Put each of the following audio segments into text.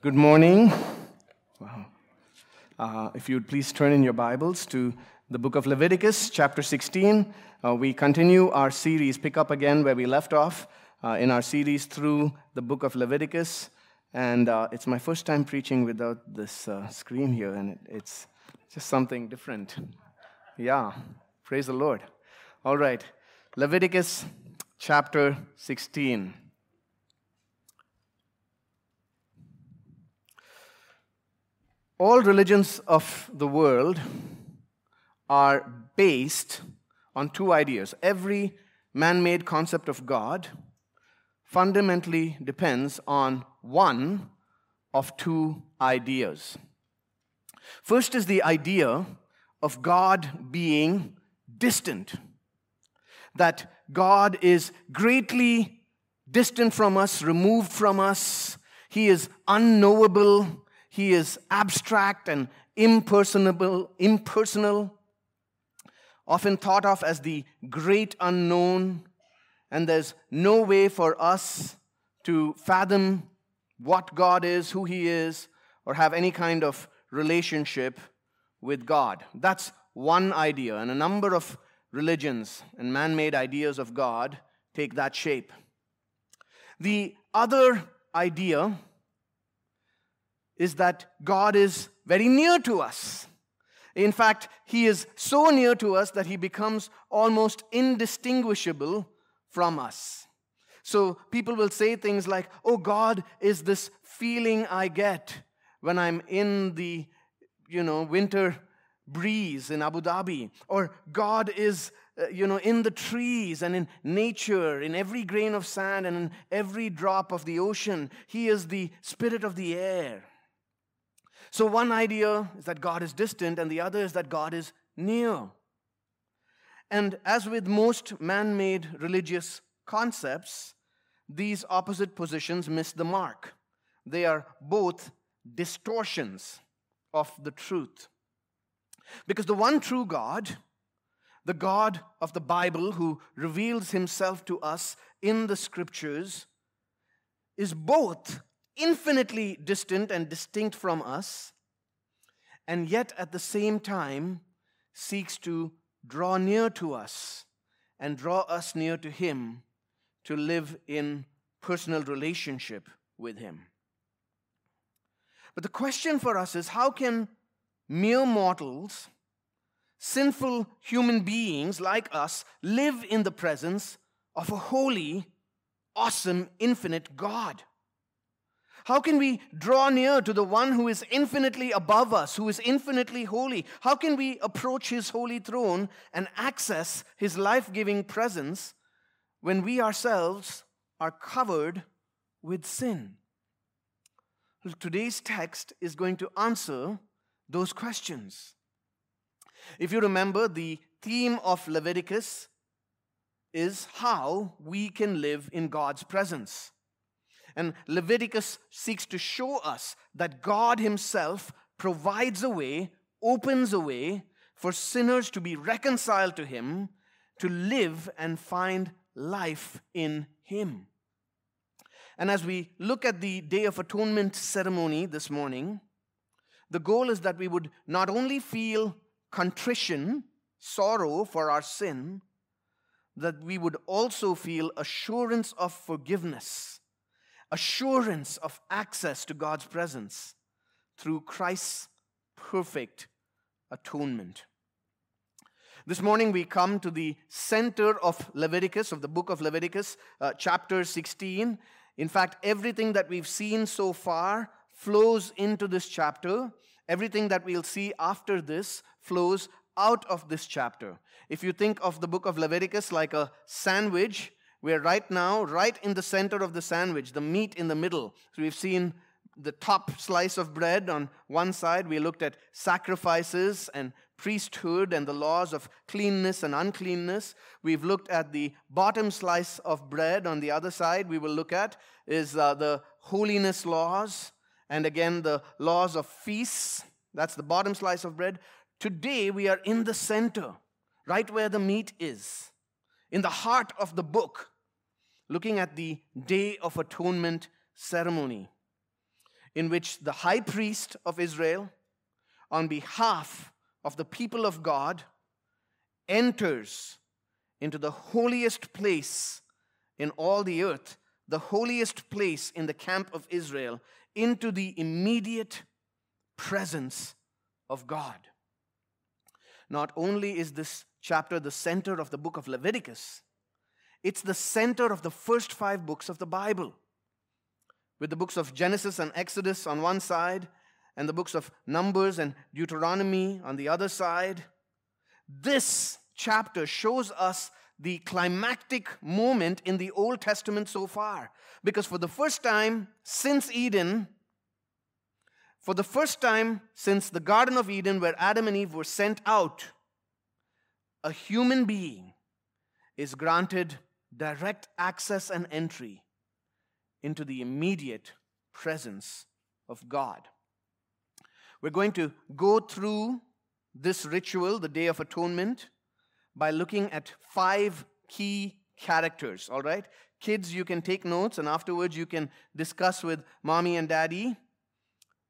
Good morning. Wow. Uh, if you would please turn in your Bibles to the book of Leviticus, chapter 16. Uh, we continue our series, pick up again where we left off uh, in our series through the book of Leviticus. And uh, it's my first time preaching without this uh, screen here, and it, it's just something different. Yeah, praise the Lord. All right, Leviticus chapter 16. All religions of the world are based on two ideas. Every man made concept of God fundamentally depends on one of two ideas. First is the idea of God being distant, that God is greatly distant from us, removed from us, He is unknowable he is abstract and impersonable, impersonal, often thought of as the great unknown, and there's no way for us to fathom what God is, who He is, or have any kind of relationship with God. That's one idea, and a number of religions and man made ideas of God take that shape. The other idea is that God is very near to us. In fact, He is so near to us that He becomes almost indistinguishable from us. So people will say things like, Oh, God is this feeling I get when I'm in the, you know, winter breeze in Abu Dhabi. Or God is, uh, you know, in the trees and in nature, in every grain of sand and in every drop of the ocean. He is the spirit of the air. So, one idea is that God is distant, and the other is that God is near. And as with most man made religious concepts, these opposite positions miss the mark. They are both distortions of the truth. Because the one true God, the God of the Bible who reveals himself to us in the scriptures, is both infinitely distant and distinct from us, and yet at the same time seeks to draw near to us and draw us near to Him to live in personal relationship with Him. But the question for us is how can mere mortals, sinful human beings like us, live in the presence of a holy, awesome, infinite God? How can we draw near to the one who is infinitely above us, who is infinitely holy? How can we approach his holy throne and access his life giving presence when we ourselves are covered with sin? Today's text is going to answer those questions. If you remember, the theme of Leviticus is how we can live in God's presence. And Leviticus seeks to show us that God Himself provides a way, opens a way for sinners to be reconciled to Him, to live and find life in Him. And as we look at the Day of Atonement ceremony this morning, the goal is that we would not only feel contrition, sorrow for our sin, that we would also feel assurance of forgiveness assurance of access to God's presence through Christ's perfect atonement. This morning we come to the center of Leviticus, of the book of Leviticus, uh, chapter 16. In fact, everything that we've seen so far flows into this chapter. Everything that we'll see after this flows out of this chapter. If you think of the book of Leviticus like a sandwich, we're right now right in the center of the sandwich, the meat in the middle. So we've seen the top slice of bread on one side. We looked at sacrifices and priesthood and the laws of cleanness and uncleanness. We've looked at the bottom slice of bread on the other side. We will look at is uh, the holiness laws and again the laws of feasts. That's the bottom slice of bread. Today we are in the center, right where the meat is in the heart of the book, looking at the Day of Atonement ceremony. in which the high priest of Israel, on behalf of the people of God, enters into the holiest place in all the earth, the holiest place in the camp of Israel, into the immediate presence of God. Not only is this chapter the center of the book of Leviticus, it's the center of the first five books of the Bible. With the books of Genesis and Exodus on one side, and the books of Numbers and Deuteronomy on the other side. This chapter shows us the climactic moment in the Old Testament so far. Because for the first time since Eden, for the first time since the Garden of Eden, where Adam and Eve were sent out, a human being is granted direct access and entry into the immediate presence of God. We're going to go through this ritual, the Day of Atonement, by looking at five key characters, all right? Kids, you can take notes, and afterwards you can discuss with mommy and daddy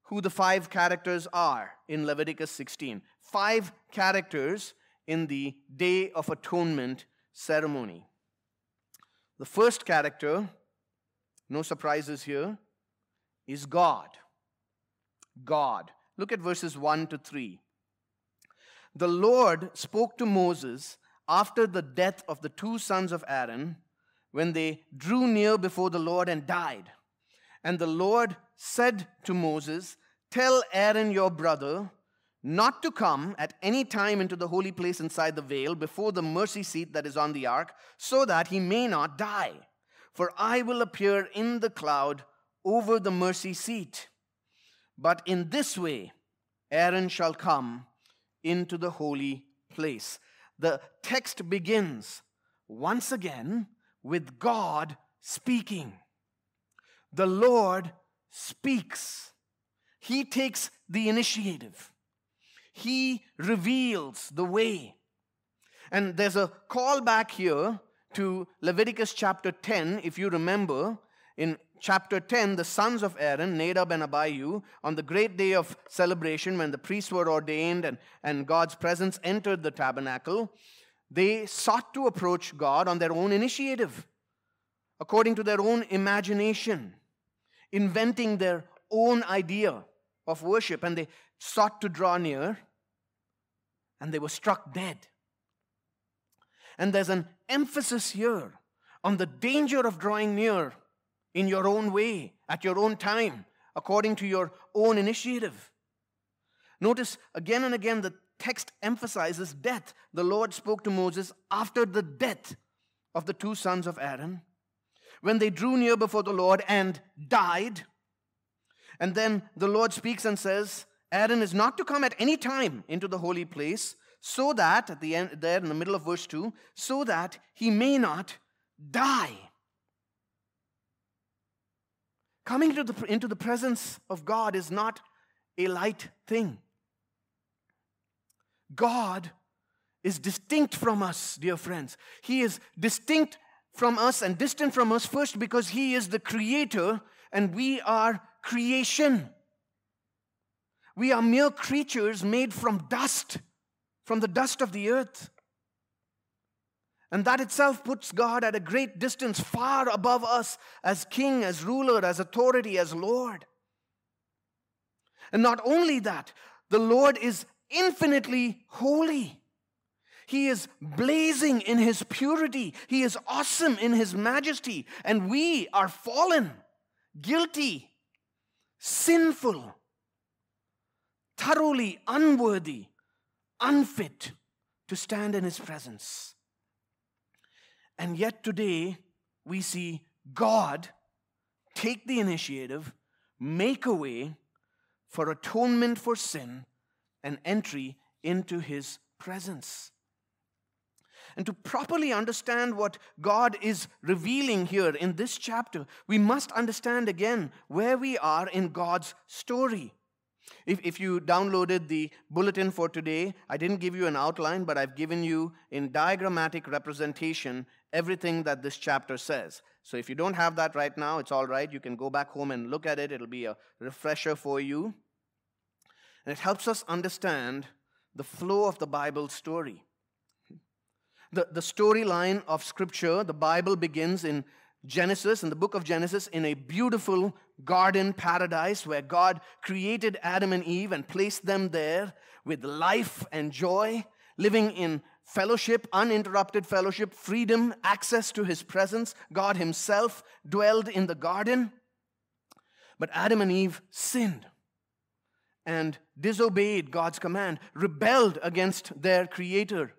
who the five characters are in Leviticus 16. Five characters in the Day of Atonement ceremony. The first character, no surprises here, is God. God. Look at verses 1 to 3. The Lord spoke to Moses after the death of the two sons of Aaron when they drew near before the Lord and died. And the Lord said to Moses, Tell Aaron your brother not to come at any time into the holy place inside the veil before the mercy seat that is on the ark, so that he may not die. For I will appear in the cloud over the mercy seat. But in this way, Aaron shall come into the holy place. The text begins once again with God speaking. The Lord speaks. He takes the initiative. He reveals the way. And there's a call back here to Leviticus chapter 10, if you remember, in chapter 10, the sons of Aaron, Nadab and Abihu, on the great day of celebration when the priests were ordained and, and God's presence entered the tabernacle, they sought to approach God on their own initiative, according to their own imagination, inventing their own idea of worship. And they sought to draw near, and they were struck dead. And there's an emphasis here on the danger of drawing near in your own way, at your own time, according to your own initiative. Notice again and again the text emphasizes death. The Lord spoke to Moses after the death of the two sons of Aaron, when they drew near before the Lord and died. And then the Lord speaks and says, Aaron is not to come at any time into the holy place, so that, at the end, there in the middle of verse 2, so that he may not die. Coming into the, into the presence of God is not a light thing. God is distinct from us, dear friends. He is distinct from us and distant from us first because He is the creator and we are creation. We are mere creatures made from dust, from the dust of the earth. And that itself puts God at a great distance, far above us as king, as ruler, as authority, as Lord. And not only that, the Lord is infinitely holy. He is blazing in his purity. He is awesome in his majesty. And we are fallen, guilty, sinful, thoroughly unworthy, unfit to stand in his presence. And yet today, we see God take the initiative, make a way for atonement for sin and entry into his presence. And to properly understand what God is revealing here in this chapter, we must understand again where we are in God's story. If, if you downloaded the bulletin for today, I didn't give you an outline, but I've given you in diagrammatic representation everything that this chapter says. So if you don't have that right now, it's all right. You can go back home and look at it. It'll be a refresher for you. And it helps us understand the flow of the Bible story. The, the storyline of Scripture, the Bible begins in Genesis, in the book of Genesis, in a beautiful garden paradise where God created Adam and Eve and placed them there with life and joy, living in fellowship, uninterrupted fellowship, freedom, access to His presence. God Himself dwelled in the garden. But Adam and Eve sinned and disobeyed God's command, rebelled against their Creator,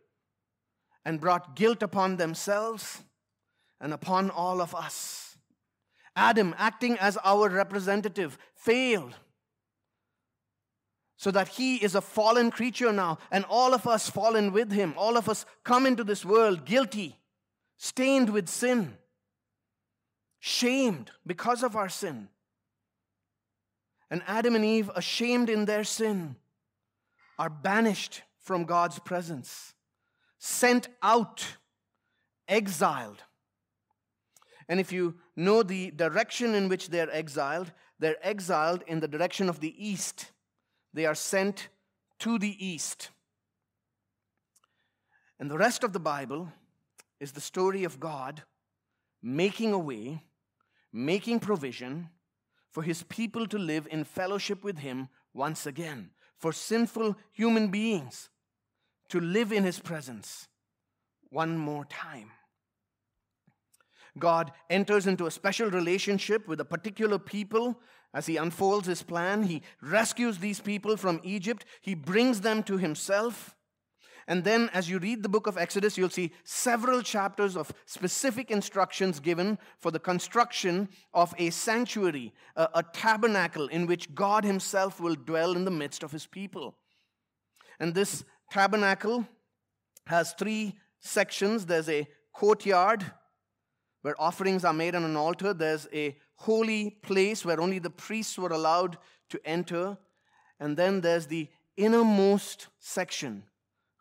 and brought guilt upon themselves and upon all of us. Adam, acting as our representative, failed. So that he is a fallen creature now, and all of us fallen with him. All of us come into this world guilty, stained with sin, shamed because of our sin. And Adam and Eve, ashamed in their sin, are banished from God's presence, sent out, exiled. And if you know the direction in which they're exiled, they're exiled in the direction of the east. They are sent to the east. And the rest of the Bible is the story of God making a way, making provision for his people to live in fellowship with him once again, for sinful human beings to live in his presence one more time. God enters into a special relationship with a particular people as he unfolds his plan. He rescues these people from Egypt, he brings them to himself. And then, as you read the book of Exodus, you'll see several chapters of specific instructions given for the construction of a sanctuary, a, a, tabernacle in which God Himself will dwell in the midst of His people. And this tabernacle has three sections there's a courtyard where offerings are made on an altar. There's a holy place where only the priests were allowed to enter. And then there's the innermost section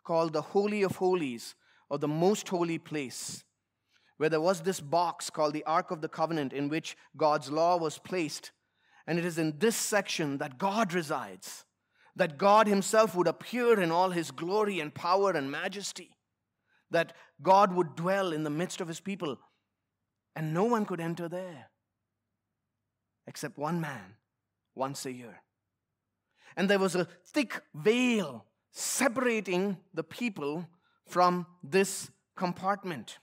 called the Holy of Holies or the Most Holy Place, where there was this box called the Ark of the Covenant in which God's law was placed. And it is in this section that God resides, that God Himself would appear in all His glory and power and majesty, that God would dwell in the midst of His people and no one could enter there except one man once a year. And there was a thick veil separating the people from this compartment.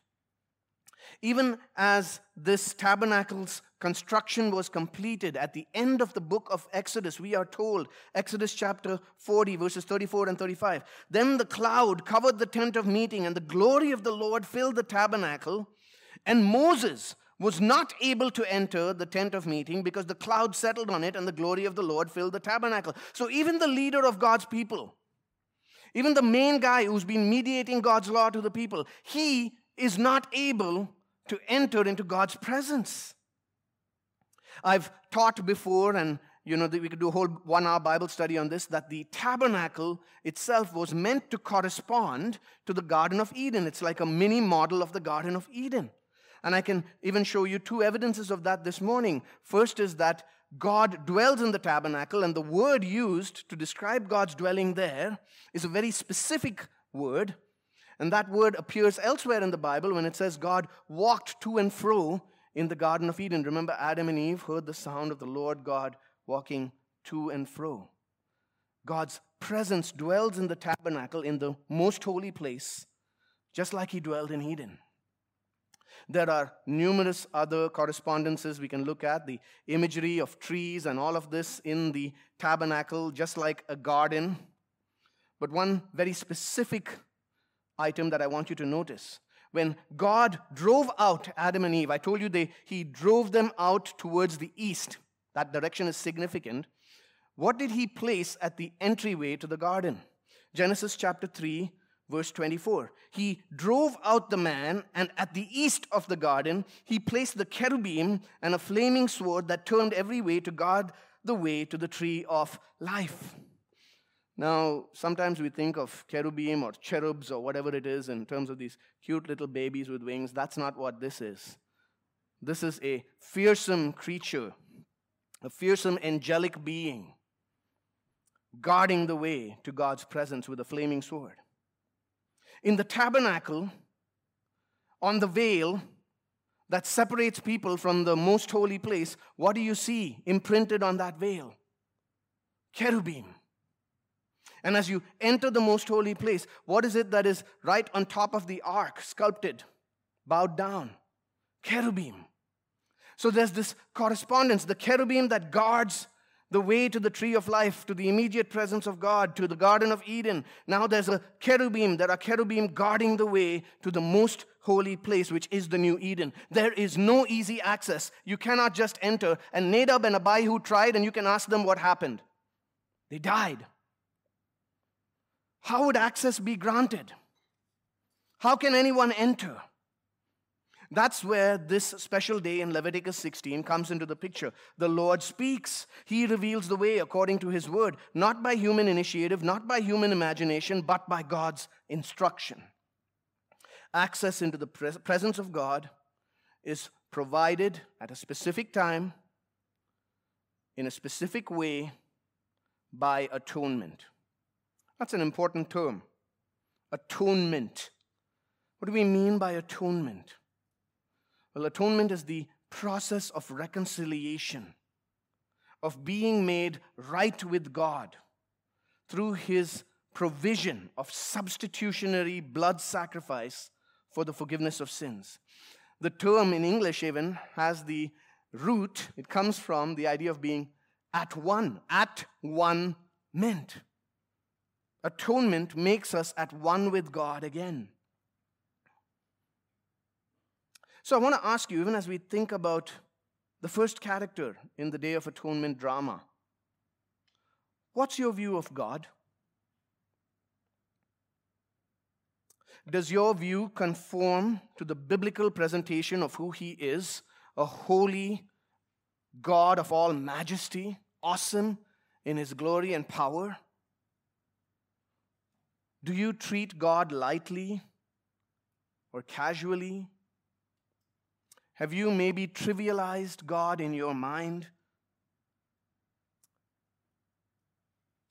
Even as this tabernacle's construction was completed at the end of the book of Exodus, we are told, Exodus chapter 40, verses 34 and 35. Then the cloud covered the tent of meeting, and the glory of the Lord filled the tabernacle. And Moses was not able to enter the tent of meeting because the cloud settled on it and the glory of the Lord filled the tabernacle. So even the leader of God's people, even the main guy who's been mediating God's law to the people, he is not able to enter into God's presence. I've taught before, and you know, we could do a whole one hour Bible study on this, that the tabernacle itself was meant to correspond to the Garden of Eden. It's like a mini model of the Garden of Eden. And I can even show you two evidences of that this morning. First is that God dwells in the tabernacle, and the word used to describe God's dwelling there is a very specific word. And that word appears elsewhere in the Bible when it says God walked to and fro in the Garden of Eden. Remember, Adam and Eve heard the sound of the Lord God walking to and fro. God's presence dwells in the tabernacle, in the most holy place, just like he dwelled in Eden. There are numerous other correspondences we can look at the imagery of trees and all of this in the tabernacle, just like a garden. But one very specific item that I want you to notice when God drove out Adam and Eve, I told you they, he drove them out towards the east. That direction is significant. What did he place at the entryway to the garden? Genesis chapter 3, Verse 24 He drove out the man, and at the east of the garden, he placed the cherubim and a flaming sword that turned every way to guard the way to the tree of life. Now, sometimes we think of cherubim or cherubs or whatever it is in terms of these cute little babies with wings. That's not what this is. This is a fearsome creature, a fearsome angelic being guarding the way to God's presence with a flaming sword. In the tabernacle, on the veil that separates people from the most holy place, what do you see imprinted on that veil? Cherubim. And as you enter the most holy place, what is it that is right on top of the ark, sculpted, bowed down? Cherubim. So there's this correspondence. The cherubim that guards the way to the tree of life, to the immediate presence of God, to the Garden of Eden. Now there's a cherubim. There are cherubim guarding the way to the most holy place, which is the new Eden. There is no easy access. You cannot just enter. And Nadab and Abihu tried, and you can ask them what happened. They died. How would access be granted? How can anyone enter? That's where this special day in Leviticus 16 comes into the picture. The Lord speaks. He reveals the way according to His word, not by human initiative, not by human imagination, but by God's instruction. Access into the presence of God is provided at a specific time, in a specific way, by atonement. That's an important term. Atonement. What do we mean by atonement? Well, atonement is the process of reconciliation, of being made right with God through His provision of substitutionary blood sacrifice for the forgiveness of sins. The term in English, even, has the root, it comes from the idea of being at one, at one meant. Atonement makes us at one with God again. So I want to ask you, even as we think about the first character in the Day of Atonement drama, what's your view of God? Does your view conform to the biblical presentation of who He is, a holy God of all majesty, awesome in His glory and power? Do you treat God lightly or casually? Have you maybe trivialized God in your mind?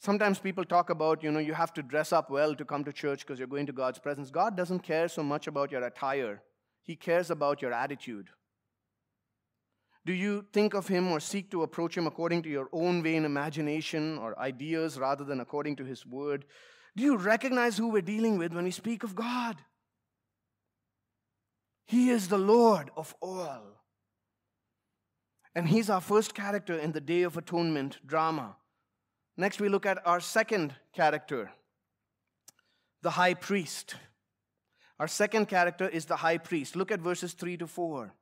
Sometimes people talk about, you know, you have to dress up well to come to church because you're going to God's presence. God doesn't care so much about your attire, He cares about your attitude. Do you think of Him or seek to approach Him according to your own vain imagination or ideas rather than according to His word? Do you recognize who we're dealing with when we speak of God? He is the Lord of all. And He's our first character in the Day of Atonement drama. Next, we look at our second character, the high priest. Our second character is the high priest. Look at verses 3 to 4.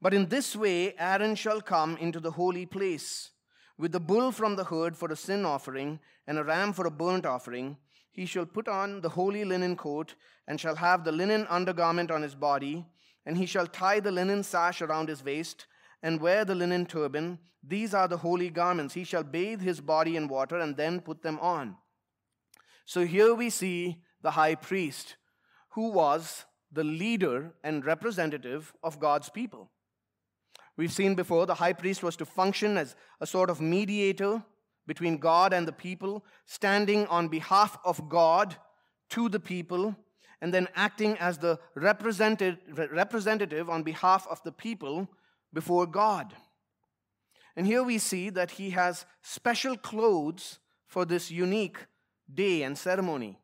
But in this way, Aaron shall come into the holy place with the bull from the herd for a sin offering and a ram for a burnt offering. He shall put on the holy linen coat and shall have the linen undergarment on his body, and he shall tie the linen sash around his waist and wear the linen turban. These are the holy garments. He shall bathe his body in water and then put them on. So here we see the high priest, who was the leader and representative of God's people. We've seen before the high priest was to function as a sort of mediator between God and the people, standing on behalf of God to the people, and then acting as the representative on behalf of the people before God. And here we see that he has special clothes for this unique day and ceremony,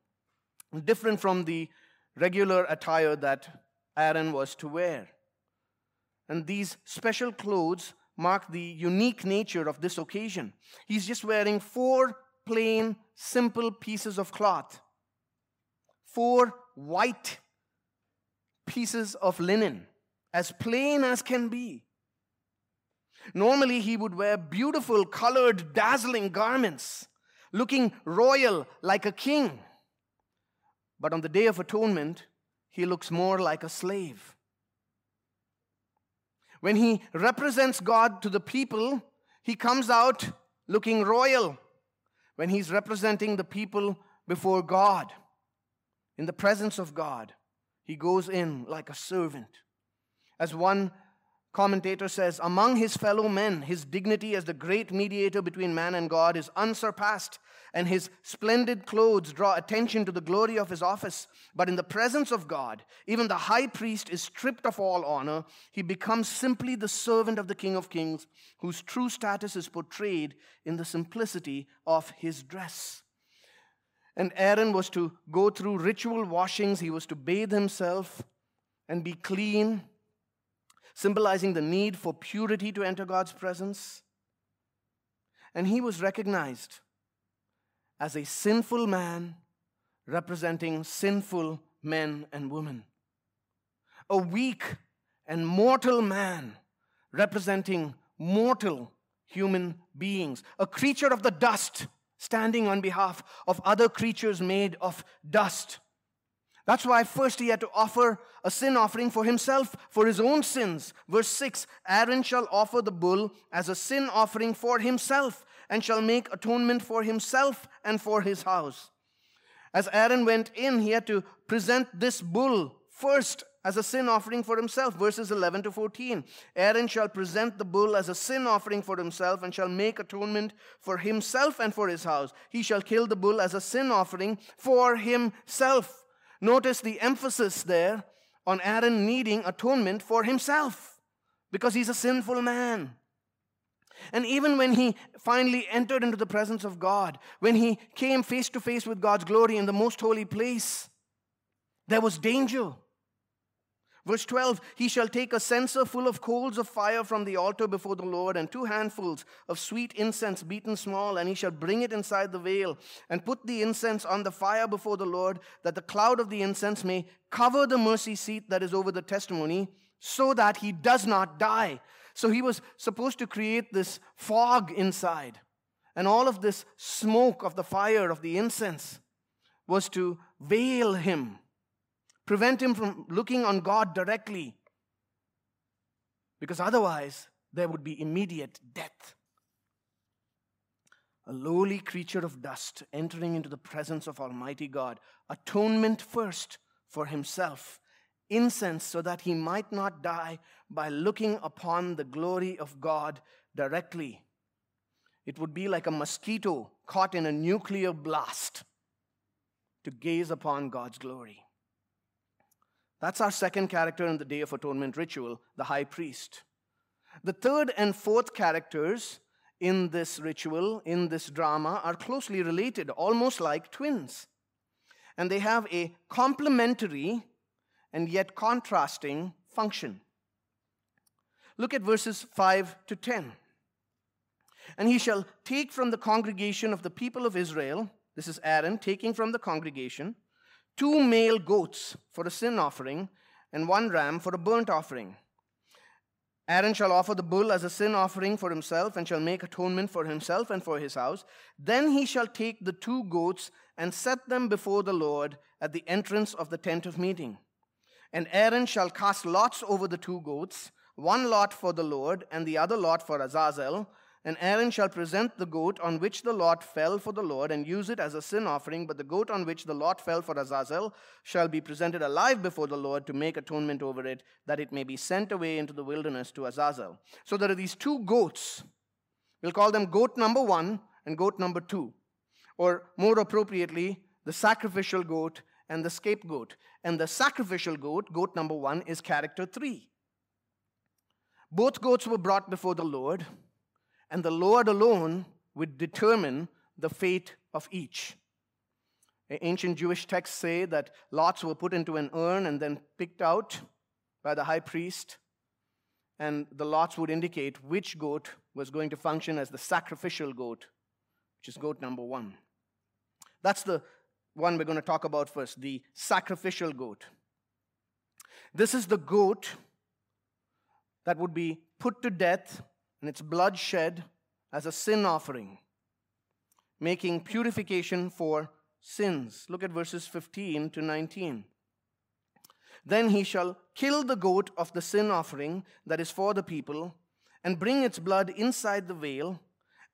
different from the regular attire that Aaron was to wear. And these special clothes mark the unique nature of this occasion. He's just wearing four plain, simple pieces of cloth, four white pieces of linen, as plain as can be. Normally, he would wear beautiful, colored, dazzling garments, looking royal like a king. But on the Day of Atonement, he looks more like a slave. When he represents God to the people, he comes out looking royal, when he's representing the people before God, in the presence of God, he goes in like a servant. As one commentator says, among his fellow men, his dignity as the great mediator between man and God is unsurpassed, and his splendid clothes draw attention to the glory of his office. But in the presence of God, even the high priest is stripped of all honor. He becomes simply the servant of the King of Kings, whose true status is portrayed in the simplicity of his dress. And Aaron was to go through ritual washings, he was to bathe himself and be clean symbolizing the need for purity to enter God's presence. And he was recognized as a sinful man representing sinful men and women, a weak and mortal man representing mortal human beings, a creature of the dust standing on behalf of other creatures made of dust. That's why first he had to offer a sin offering for himself, for his own sins. Verse 6 Aaron shall offer the bull as a sin offering for himself, and shall make atonement for himself and for his house. As Aaron went in, he had to present this bull first as a sin offering for himself. Verses 11 to 14. Aaron shall present the bull as a sin offering for himself and shall make atonement for himself and for his house. He shall kill the bull as a sin offering for himself. Notice the emphasis there on Aaron needing atonement for himself because he's a sinful man. And even when he finally entered into the presence of God, when he came face to face with God's glory in the most holy place, there was danger. Verse 12 He shall take a censer full of coals of fire from the altar before the Lord, and two handfuls of sweet incense beaten small, and he shall bring it inside the veil, and put the incense on the fire before the Lord, that the cloud of the incense may cover the mercy seat that is over the testimony, so that he does not die. So he was supposed to create this fog inside, and all of this smoke of the fire of the incense was to veil him prevent him from looking on God directly. Because otherwise, there would be immediate death. A lowly creature of dust entering into the presence of Almighty God. Atonement first for himself. Incense so that he might not die by looking upon the glory of God directly. It would be like a mosquito caught in a nuclear blast to gaze upon God's glory. That's our second character in the Day of Atonement ritual, the high priest. The third and fourth characters in this ritual, in this drama, are closely related, almost like twins. And they have a complementary and yet contrasting function. Look at verses 5 to 10. And he shall take from the congregation of the people of Israel, this is Aaron taking from the congregation, two male goats for a sin offering, and one ram for a burnt offering. Aaron shall offer the bull as a sin offering for himself, and shall make atonement for himself and for his house. Then he shall take the two goats and set them before the Lord at the entrance of the tent of meeting. And Aaron shall cast lots over the two goats, one lot for the Lord, and the other lot for Azazel and Aaron shall present the goat on which the lot fell for the Lord and use it as a sin offering, but the goat on which the lot fell for Azazel shall be presented alive before the Lord to make atonement over it, that it may be sent away into the wilderness to Azazel. So there are these two goats. We'll call them goat number one and goat number two. Or more appropriately, the sacrificial goat and the scapegoat. And the sacrificial goat, goat number one, is character three. Both goats were brought before the Lord and the Lord alone would determine the fate of each. Ancient Jewish texts say that lots were put into an urn and then picked out by the high priest, and the lots would indicate which goat was going to function as the sacrificial goat, which is goat number one. That's the one we're going to talk about first the sacrificial goat. This is the goat that would be put to death and its blood shed as a sin offering, making purification for sins. Look at verses 15 to 19. Then he shall kill the goat of the sin offering that is for the people, and bring its blood inside the veil,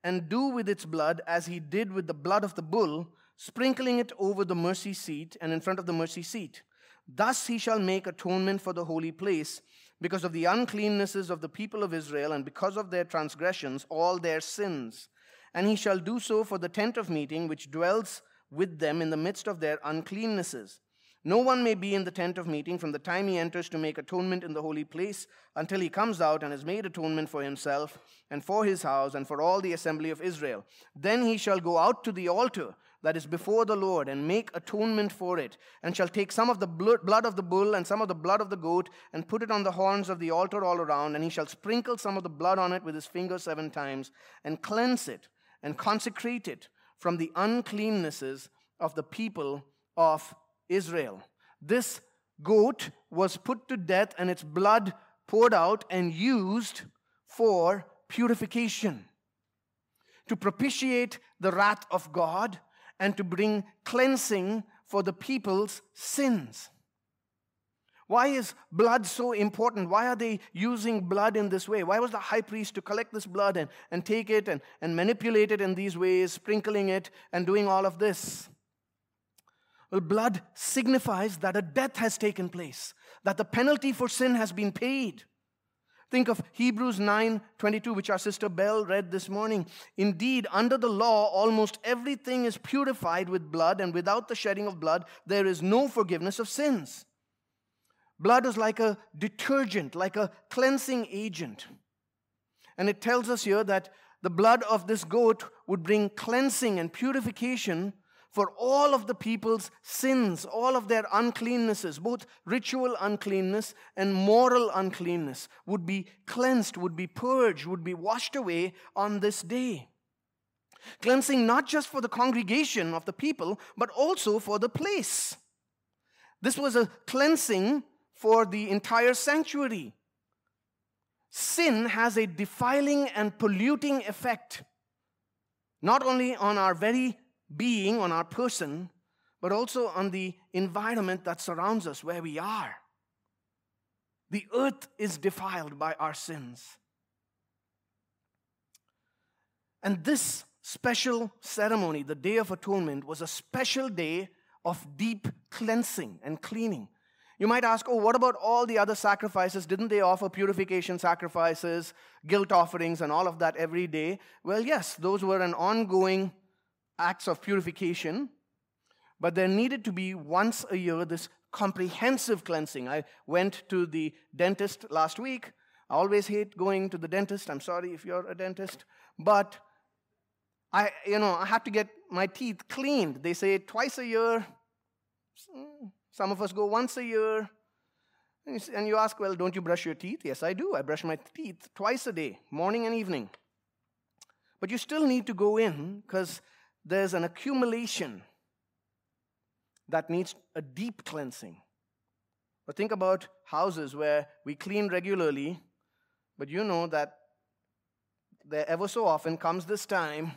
and do with its blood as he did with the blood of the bull, sprinkling it over the mercy seat and in front of the mercy seat. Thus he shall make atonement for the holy place because of the uncleannesses of the people of Israel and because of their transgressions, all their sins. And he shall do so for the tent of meeting which dwells with them in the midst of their uncleannesses. No one may be in the tent of meeting from the time he enters to make atonement in the holy place until he comes out and has made atonement for himself and for his house and for all the assembly of Israel. Then he shall go out to the altar that is before the Lord and make atonement for it, and shall take some of the blood of the bull and some of the blood of the goat and put it on the horns of the altar all around, and he shall sprinkle some of the blood on it with his finger seven times and cleanse it and consecrate it from the uncleannesses of the people of Israel. This goat was put to death and its blood poured out and used for purification, to propitiate the wrath of God and to bring cleansing for the people's sins. Why is blood so important? Why are they using blood in this way? Why was the high priest to collect this blood and, and take it and, and manipulate it in these ways, sprinkling it and doing all of this? Well, blood signifies that a death has taken place, that the penalty for sin has been paid. Think of Hebrews 9:22 which our sister Bell read this morning. Indeed, under the law almost everything is purified with blood and without the shedding of blood there is no forgiveness of sins. Blood is like a detergent, like a cleansing agent. And it tells us here that the blood of this goat would bring cleansing and purification for all of the people's sins, all of their uncleannesses, both ritual uncleanness and moral uncleanness, would be cleansed, would be purged, would be washed away on this day. Cleansing not just for the congregation of the people, but also for the place. This was a cleansing for the entire sanctuary. Sin has a defiling and polluting effect, not only on our very being, on our person, but also on the environment that surrounds us, where we are. The earth is defiled by our sins. And this special ceremony, the Day of Atonement, was a special day of deep cleansing and cleaning. You might ask, oh, what about all the other sacrifices? Didn't they offer purification sacrifices, guilt offerings, and all of that every day? Well, yes, those were an ongoing acts of purification, but there needed to be once a year this comprehensive cleansing. I went to the dentist last week. I always hate going to the dentist. I'm sorry if you're a dentist, but I, you know, I have to get my teeth cleaned. They say twice a year. Some of us go once a year. And you ask, well, don't you brush your teeth? Yes, I do. I brush my teeth twice a day, morning and evening. But you still need to go in because there's an accumulation that needs a deep cleansing. But think about houses where we clean regularly, but you know that there ever so often comes this time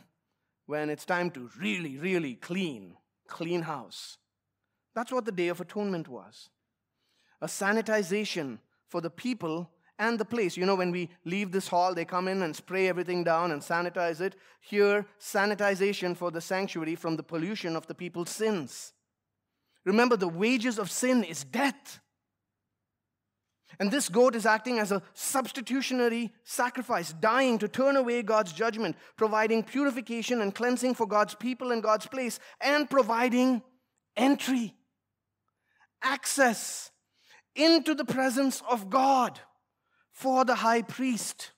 when it's time to really, really clean, clean house. That's what the Day of Atonement was a sanitization for the people and the place. You know, when we leave this hall, they come in and spray everything down and sanitize it. Here, sanitization for the sanctuary from the pollution of the people's sins. Remember, the wages of sin is death. And this goat is acting as a substitutionary sacrifice, dying to turn away God's judgment, providing purification and cleansing for God's people and God's place, and providing entry, access into the presence of God for the high priest.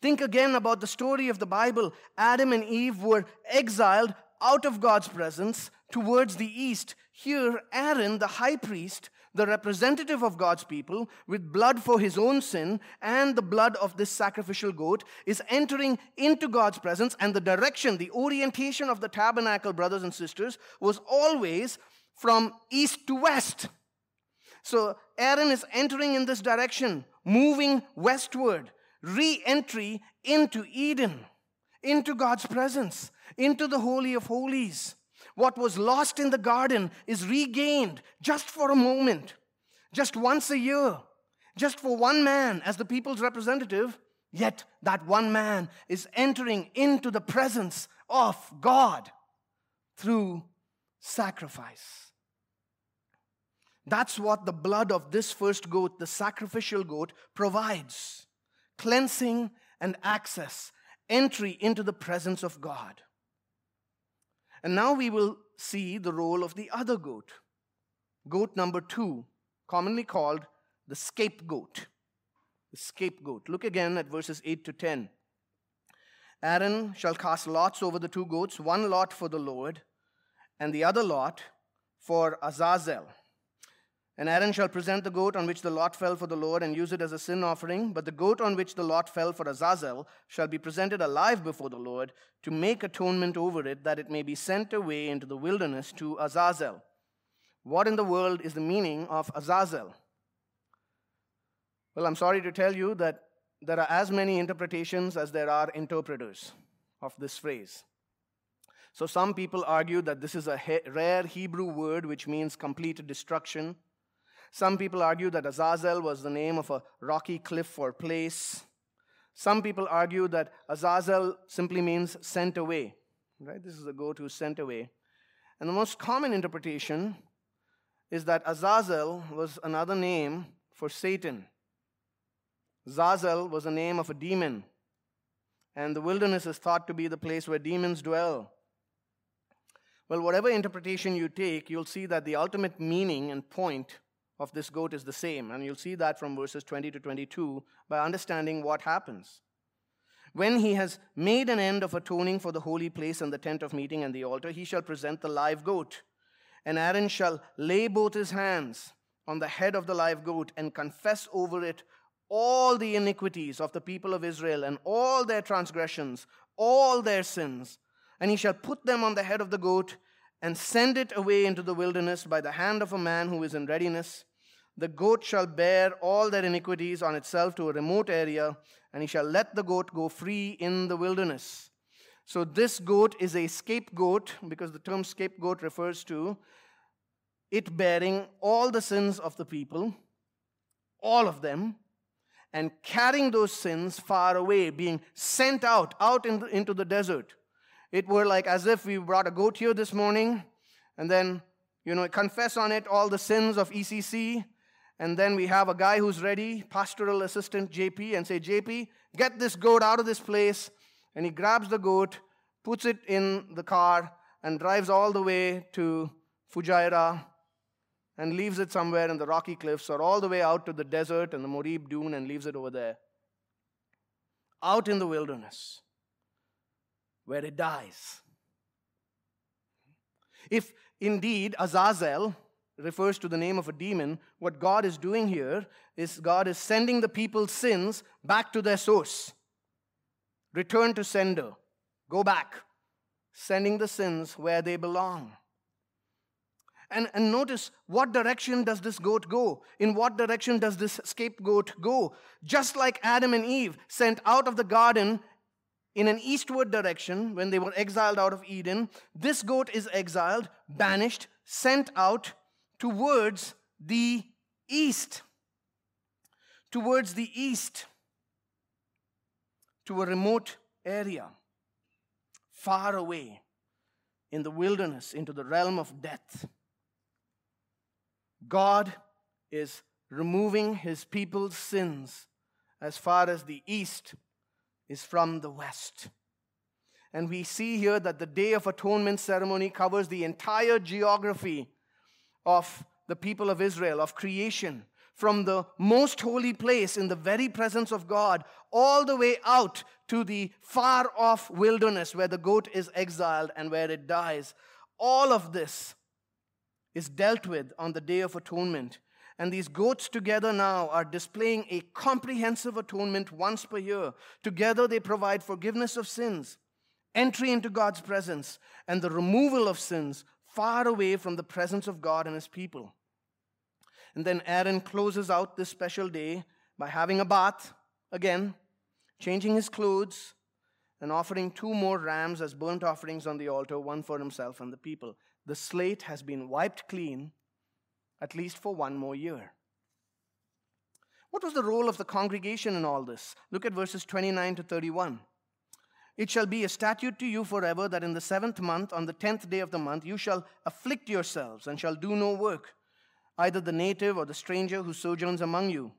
Think again about the story of the Bible. Adam and Eve were exiled out of God's presence towards the east. Here, Aaron, the high priest, the representative of God's people, with blood for his own sin and the blood of this sacrificial goat, is entering into God's presence. And the direction, the orientation of the tabernacle, brothers and sisters, was always from east to west. So Aaron is entering in this direction, moving westward, re entry into Eden, into God's presence, into the Holy of Holies. What was lost in the garden is regained just for a moment, just once a year, just for one man as the people's representative. Yet that one man is entering into the presence of God through sacrifice. That's what the blood of this first goat, the sacrificial goat, provides cleansing and access, entry into the presence of God. And now we will see the role of the other goat, goat number two, commonly called the scapegoat the scapegoat. Look again at verses 8 to 10. Aaron shall cast lots over the two goats, one lot for the Lord, and the other lot for Azazel. And Aaron shall present the goat on which the lot fell for the Lord and use it as a sin offering. But the goat on which the lot fell for Azazel shall be presented alive before the Lord to make atonement over it, that it may be sent away into the wilderness to Azazel. What in the world is the meaning of Azazel? Well, I'm sorry to tell you that there are as many interpretations as there are interpreters of this phrase. So, some people argue that this is a rare Hebrew word which means complete destruction. Some people argue that Azazel was the name of a rocky cliff or place. Some people argue that Azazel simply means sent away. Right? This is goat who's sent away. And the most common interpretation is that Azazel was another name for Satan. Zazel was the name of a demon, and the wilderness is thought to be the place where demons dwell. Well, whatever interpretation you take, you'll see that the ultimate meaning and point of this goat is the same. And you'll see that from verses 20 to 22 by understanding what happens. When he has made an end of atoning for the holy place and the tent of meeting and the altar, he shall present the live goat. And Aaron shall lay both his hands on the head of the live goat and confess over it all the iniquities of the people of Israel and all their transgressions, all their sins, and he shall put them on the head of the goat and send it away into the wilderness by the hand of a man who is in readiness. The goat shall bear all their iniquities on itself to a remote area, and he shall let the goat go free in the wilderness. So, this goat is a scapegoat because the term scapegoat refers to it bearing all the sins of the people, all of them, and carrying those sins far away, being sent out, out in the, into the desert. It were like as if we brought a goat here this morning and then, you know, confess on it all the sins of ECC. And then we have a guy who's ready, pastoral assistant JP, and say, JP, get this goat out of this place. And he grabs the goat, puts it in the car, and drives all the way to Fujairah and leaves it somewhere in the rocky cliffs or all the way out to the desert and the Morib dune and leaves it over there. Out in the wilderness where it dies. If indeed Azazel refers to the name of a demon, what God is doing here is God is sending the people's sins back to their source. Return to sender. Go back. Sending the sins where they belong. And, and notice what direction does this goat go? In what direction does this scapegoat go? Just like Adam and Eve sent out of the garden in an eastward direction when they were exiled out of Eden, this goat is exiled, banished, sent out towards the east. Towards the east. To a remote area, far away in the wilderness, into the realm of death. God is removing his people's sins as far as the east is from the west. And we see here that the Day of Atonement ceremony covers the entire geography of the people of Israel, of creation, from the most holy place in the very presence of God, all the way out to the far off wilderness where the goat is exiled and where it dies. All of this is dealt with on the Day of Atonement. And these goats together now are displaying a comprehensive atonement once per year. Together they provide forgiveness of sins, entry into God's presence, and the removal of sins far away from the presence of God and his people. And then Aaron closes out this special day by having a bath again, changing his clothes, and offering two more rams as burnt offerings on the altar, one for himself and the people the slate has been wiped clean, at least for one more year. What was the role of the congregation in all this? Look at verses 29 to 31. It shall be a statute to you forever that in the seventh month, on the tenth day of the month, you shall afflict yourselves and shall do no work, either the native or the stranger who sojourns among you.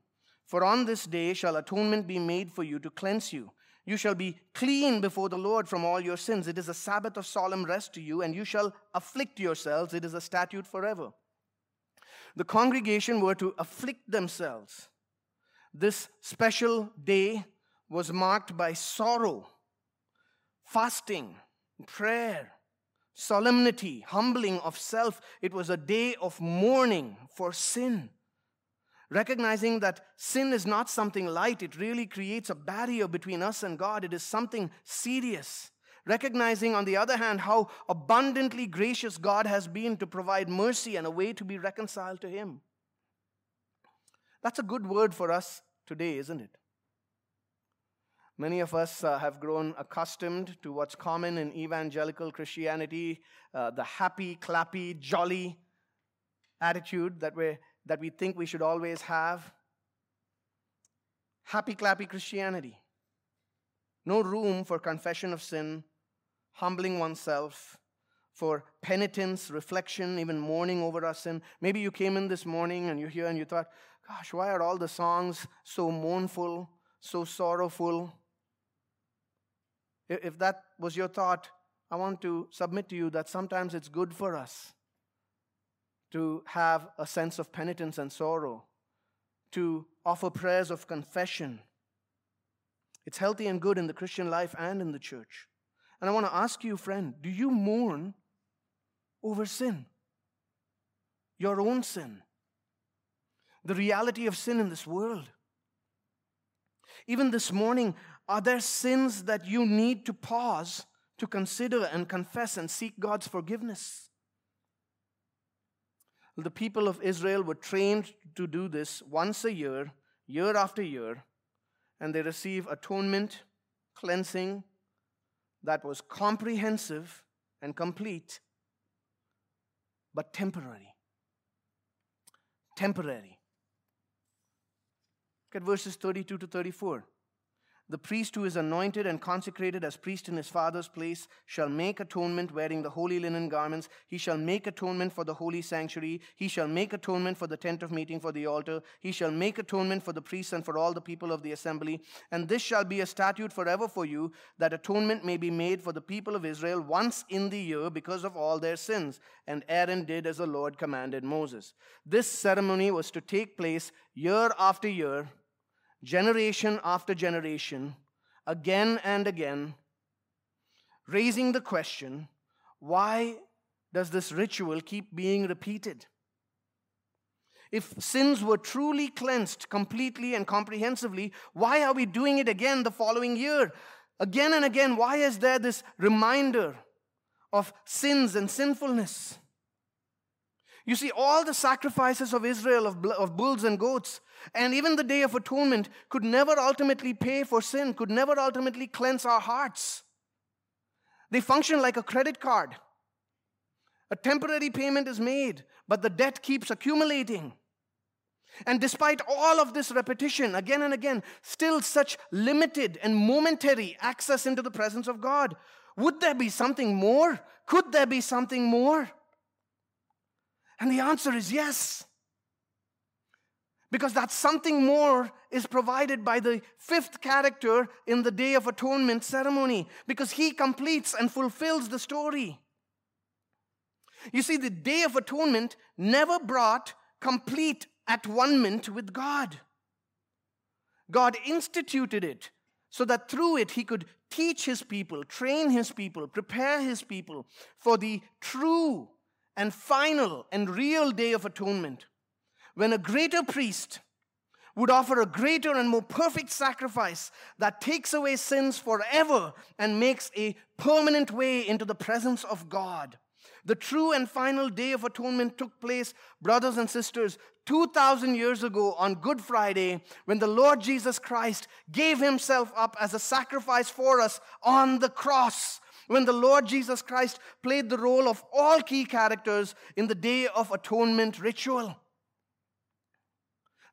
For on this day shall atonement be made for you to cleanse you. You shall be clean before the Lord from all your sins. It is a Sabbath of solemn rest to you, and you shall afflict yourselves. It is a statute forever. The congregation were to afflict themselves. This special day was marked by sorrow fasting, prayer, solemnity, humbling of self. It was a day of mourning for sin. Recognizing that sin is not something light, it really creates a barrier between us and God. It is something serious. Recognizing, on the other hand, how abundantly gracious God has been to provide mercy and a way to be reconciled to Him. That's a good word for us today, isn't it? Many of us uh, have grown accustomed to what's common in evangelical Christianity uh, the happy, clappy, jolly attitude that, we that we think we should always have. Happy, clappy Christianity. No room for confession of sin, humbling oneself, for penitence, reflection, even mourning over our sin. Maybe you came in this morning and you're here and you thought, gosh, why are all the songs so mournful, so sorrowful? If that was your thought, I want to submit to you that sometimes it's good for us to have a sense of penitence and sorrow, to offer prayers of confession. It's healthy and good in the Christian life and in the church. And I want to ask you, friend, do you mourn over sin? Your own sin? The reality of sin in this world? Even this morning, are there sins that you need to pause to consider and confess and seek God's forgiveness? The people of Israel were trained to do this once a year, year after year, and they receive atonement, cleansing that was comprehensive and complete, but temporary. Temporary. Look at verses 32 to 34. The priest who is anointed and consecrated as priest in his father's place shall make atonement wearing the holy linen garments. He shall make atonement for the holy sanctuary. He shall make atonement for the tent of meeting for the altar. He shall make atonement for the priests and for all the people of the assembly. And this shall be a statute forever for you, that atonement may be made for the people of Israel once in the year because of all their sins. And Aaron did as the Lord commanded Moses. This ceremony was to take place year after year generation after generation, again and again, raising the question why does this ritual keep being repeated? If sins were truly cleansed completely and comprehensively, why are we doing it again the following year? Again and again, why is there this reminder of sins and sinfulness? You see, all the sacrifices of Israel of, of bulls and goats, and even the Day of Atonement, could never ultimately pay for sin, could never ultimately cleanse our hearts. They function like a credit card. A temporary payment is made, but the debt keeps accumulating. And despite all of this repetition again and again, still such limited and momentary access into the presence of God. Would there be something more? Could there be something more? And the answer is yes. Because that something more is provided by the fifth character in the Day of Atonement ceremony, because he completes and fulfills the story. You see, the Day of Atonement never brought complete at one with God. God instituted it so that through it he could teach his people, train his people, prepare his people for the true and final and real day of atonement, when a greater priest would offer a greater and more perfect sacrifice that takes away sins forever and makes a permanent way into the presence of God. The true and final day of atonement took place, brothers and sisters, 2,000 years ago on Good Friday when the Lord Jesus Christ gave himself up as a sacrifice for us on the cross when the Lord Jesus Christ played the role of all key characters in the Day of Atonement ritual.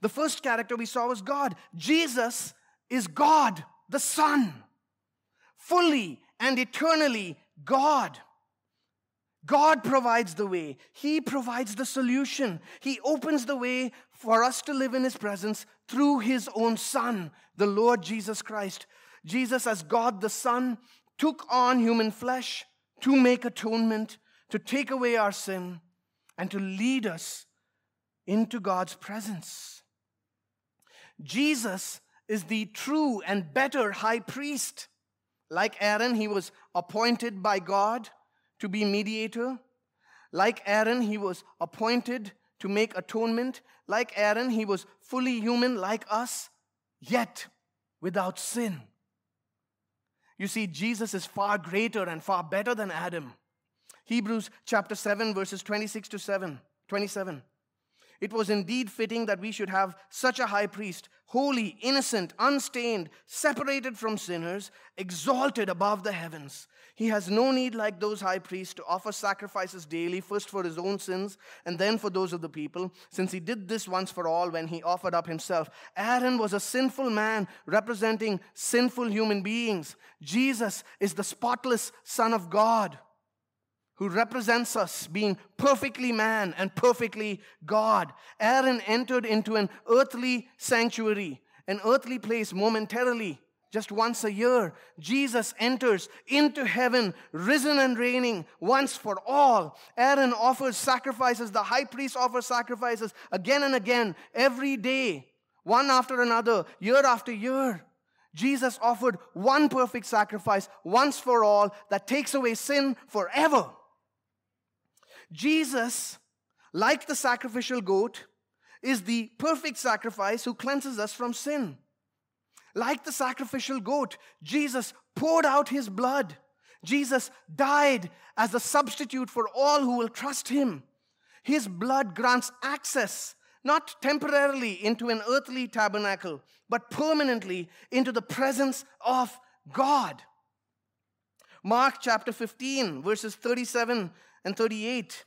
The first character we saw was God. Jesus is God, the Son, fully and eternally God. God provides the way. He provides the solution. He opens the way for us to live in His presence through His own Son, the Lord Jesus Christ. Jesus, as God the Son, took on human flesh to make atonement, to take away our sin, and to lead us into God's presence. Jesus is the true and better high priest. Like Aaron, he was appointed by God to be mediator. Like Aaron, he was appointed to make atonement. Like Aaron, he was fully human like us, yet without sin. You see, Jesus is far greater and far better than Adam. Hebrews chapter 7, verses 26 to 7, 27. It was indeed fitting that we should have such a high priest, holy, innocent, unstained, separated from sinners, exalted above the heavens. He has no need, like those high priests, to offer sacrifices daily, first for his own sins and then for those of the people, since he did this once for all when he offered up himself. Aaron was a sinful man representing sinful human beings. Jesus is the spotless Son of God who represents us being perfectly man and perfectly God. Aaron entered into an earthly sanctuary, an earthly place momentarily, just once a year. Jesus enters into heaven, risen and reigning once for all. Aaron offers sacrifices, the high priest offers sacrifices again and again, every day, one after another, year after year. Jesus offered one perfect sacrifice once for all that takes away sin forever. Jesus, like the sacrificial goat, is the perfect sacrifice who cleanses us from sin. Like the sacrificial goat, Jesus poured out his blood. Jesus died as a substitute for all who will trust him. His blood grants access, not temporarily into an earthly tabernacle, but permanently into the presence of God. Mark chapter 15, verses 37 and 38.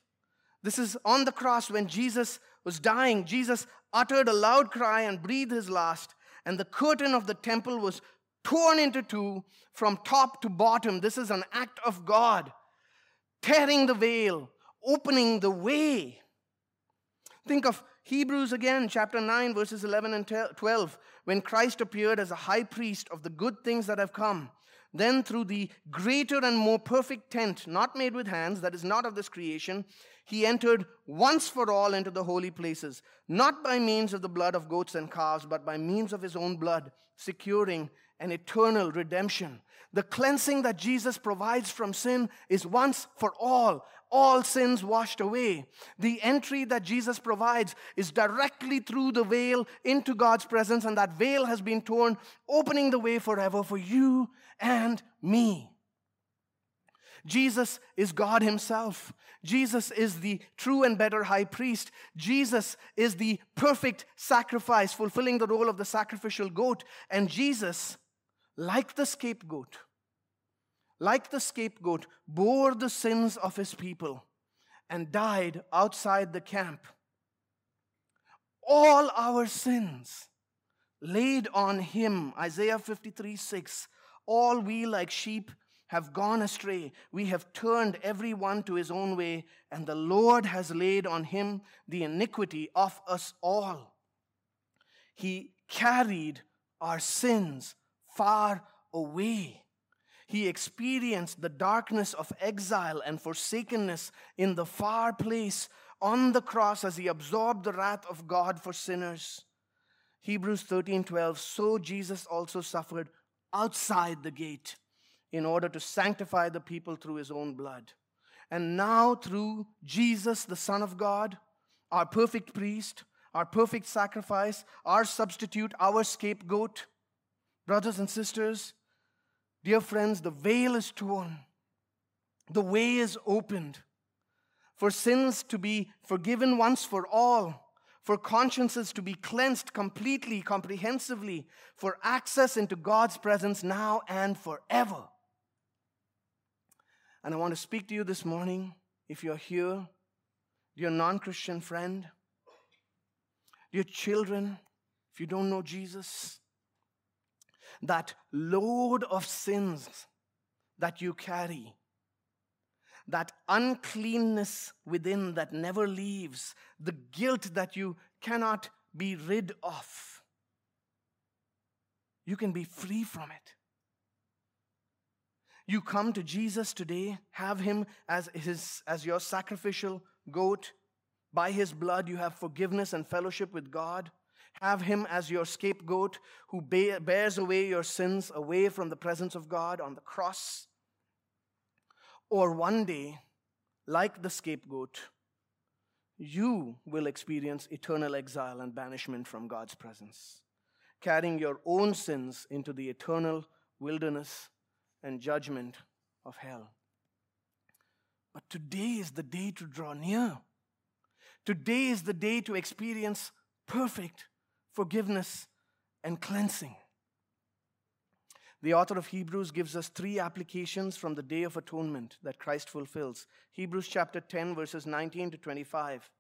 This is on the cross when Jesus was dying. Jesus uttered a loud cry and breathed his last, and the curtain of the temple was torn into two from top to bottom. This is an act of God, tearing the veil, opening the way. Think of Hebrews again, chapter 9, verses 11 and 12, when Christ appeared as a high priest of the good things that have come. Then, through the greater and more perfect tent, not made with hands, that is not of this creation, he entered once for all into the holy places, not by means of the blood of goats and calves, but by means of his own blood, securing an eternal redemption. The cleansing that Jesus provides from sin is once for all, all sins washed away. The entry that Jesus provides is directly through the veil into God's presence, and that veil has been torn, opening the way forever for you and me. Jesus is God Himself. Jesus is the true and better high priest. Jesus is the perfect sacrifice, fulfilling the role of the sacrificial goat. And Jesus like the scapegoat, like the scapegoat, bore the sins of his people and died outside the camp. All our sins laid on him, Isaiah 53 6. All we like sheep have gone astray. We have turned every one to his own way, and the Lord has laid on him the iniquity of us all. He carried our sins far away. He experienced the darkness of exile and forsakenness in the far place on the cross as he absorbed the wrath of God for sinners. Hebrews 13:12 So Jesus also suffered outside the gate in order to sanctify the people through his own blood. And now through Jesus the son of God, our perfect priest, our perfect sacrifice, our substitute, our scapegoat, Brothers and sisters, dear friends, the veil is torn, the way is opened for sins to be forgiven once for all, for consciences to be cleansed completely, comprehensively, for access into God's presence now and forever. And I want to speak to you this morning, if you're here, dear non Christian friend, dear children, if you don't know Jesus, that load of sins that you carry, that uncleanness within that never leaves, the guilt that you cannot be rid of, you can be free from it. You come to Jesus today, have him as, his, as your sacrificial goat. By his blood, you have forgiveness and fellowship with God. Have him as your scapegoat who bears away your sins away from the presence of God on the cross. Or one day, like the scapegoat, you will experience eternal exile and banishment from God's presence, carrying your own sins into the eternal wilderness and judgment of hell. But today is the day to draw near. Today is the day to experience perfect forgiveness, and cleansing. The author of Hebrews gives us three applications from the day of atonement that Christ fulfills. Hebrews chapter 10, verses 19 to 25.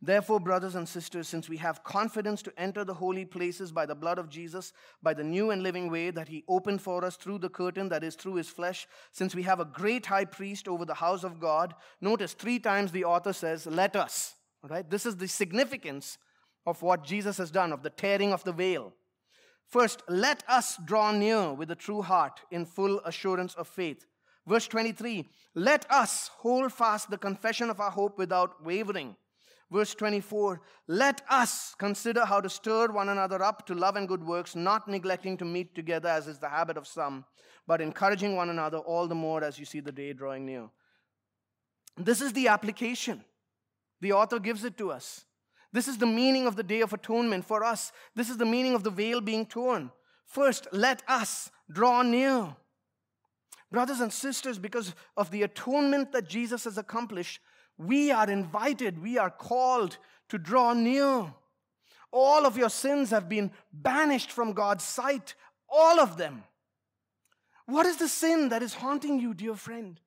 Therefore, brothers and sisters, since we have confidence to enter the holy places by the blood of Jesus, by the new and living way that he opened for us through the curtain that is through his flesh, since we have a great high priest over the house of God, notice three times the author says, Let us. Right? This is the significance of what Jesus has done, of the tearing of the veil. First, let us draw near with a true heart in full assurance of faith. Verse 23, let us hold fast the confession of our hope without wavering. Verse 24, let us consider how to stir one another up to love and good works, not neglecting to meet together as is the habit of some, but encouraging one another all the more as you see the day drawing near. This is the application. The author gives it to us. This is the meaning of the Day of Atonement for us. This is the meaning of the veil being torn. First, let us draw near. Brothers and sisters, because of the atonement that Jesus has accomplished, we are invited, we are called to draw near. All of your sins have been banished from God's sight, all of them. What is the sin that is haunting you, dear friend?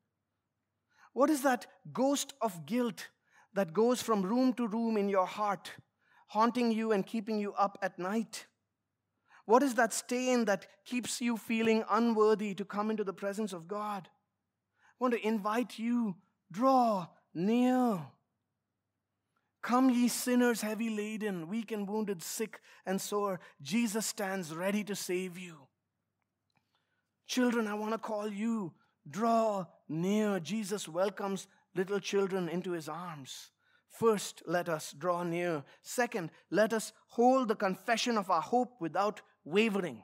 What is that ghost of guilt that goes from room to room in your heart, haunting you and keeping you up at night? What is that stain that keeps you feeling unworthy to come into the presence of God? I want to invite you, draw near. Come, ye sinners, heavy laden, weak and wounded, sick and sore. Jesus stands ready to save you. Children, I want to call you. Draw near. Jesus welcomes little children into his arms. First, let us draw near. Second, let us hold the confession of our hope without wavering.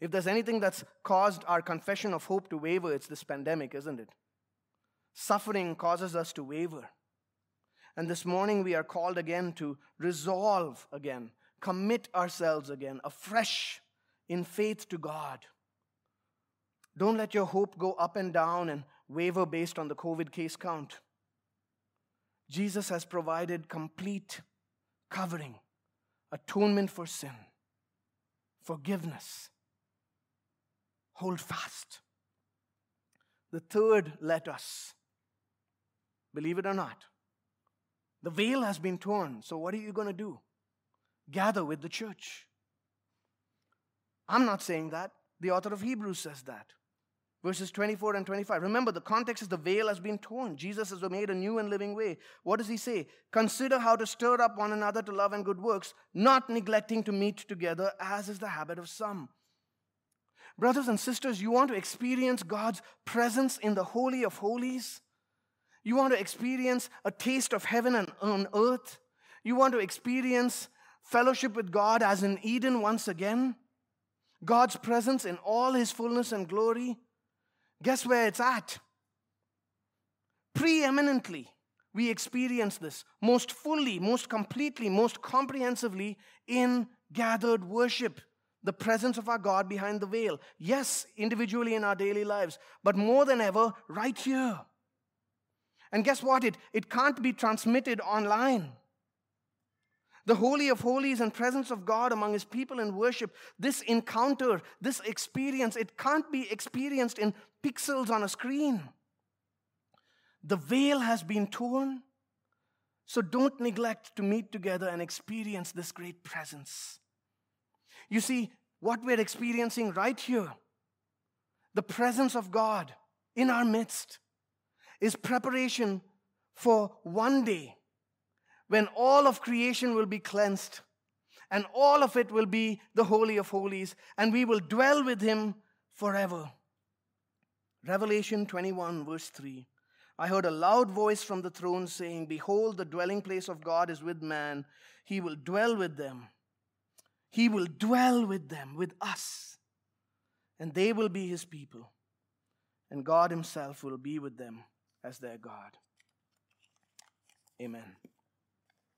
If there's anything that's caused our confession of hope to waver, it's this pandemic, isn't it? Suffering causes us to waver. And this morning we are called again to resolve again, commit ourselves again, afresh in faith to God. Don't let your hope go up and down and waver based on the COVID case count. Jesus has provided complete covering, atonement for sin, forgiveness. Hold fast. The third, let us. Believe it or not, the veil has been torn. So, what are you going to do? Gather with the church. I'm not saying that. The author of Hebrews says that verses 24 and 25. Remember, the context is the veil has been torn. Jesus has made a new and living way. What does he say? Consider how to stir up one another to love and good works, not neglecting to meet together, as is the habit of some. Brothers and sisters, you want to experience God's presence in the Holy of Holies? You want to experience a taste of heaven and on earth? You want to experience fellowship with God as in Eden once again? God's presence in all his fullness and glory? Guess where it's at? Preeminently, we experience this most fully, most completely, most comprehensively in gathered worship. The presence of our God behind the veil. Yes, individually in our daily lives, but more than ever, right here. And guess what? It, it can't be transmitted online. The Holy of Holies and presence of God among His people in worship, this encounter, this experience, it can't be experienced in pixels on a screen. The veil has been torn. So don't neglect to meet together and experience this great presence. You see, what we're experiencing right here, the presence of God in our midst, is preparation for one day when all of creation will be cleansed and all of it will be the Holy of Holies, and we will dwell with Him forever. Revelation 21, verse 3. I heard a loud voice from the throne saying, Behold, the dwelling place of God is with man. He will dwell with them. He will dwell with them, with us. And they will be his people. And God himself will be with them as their God. Amen.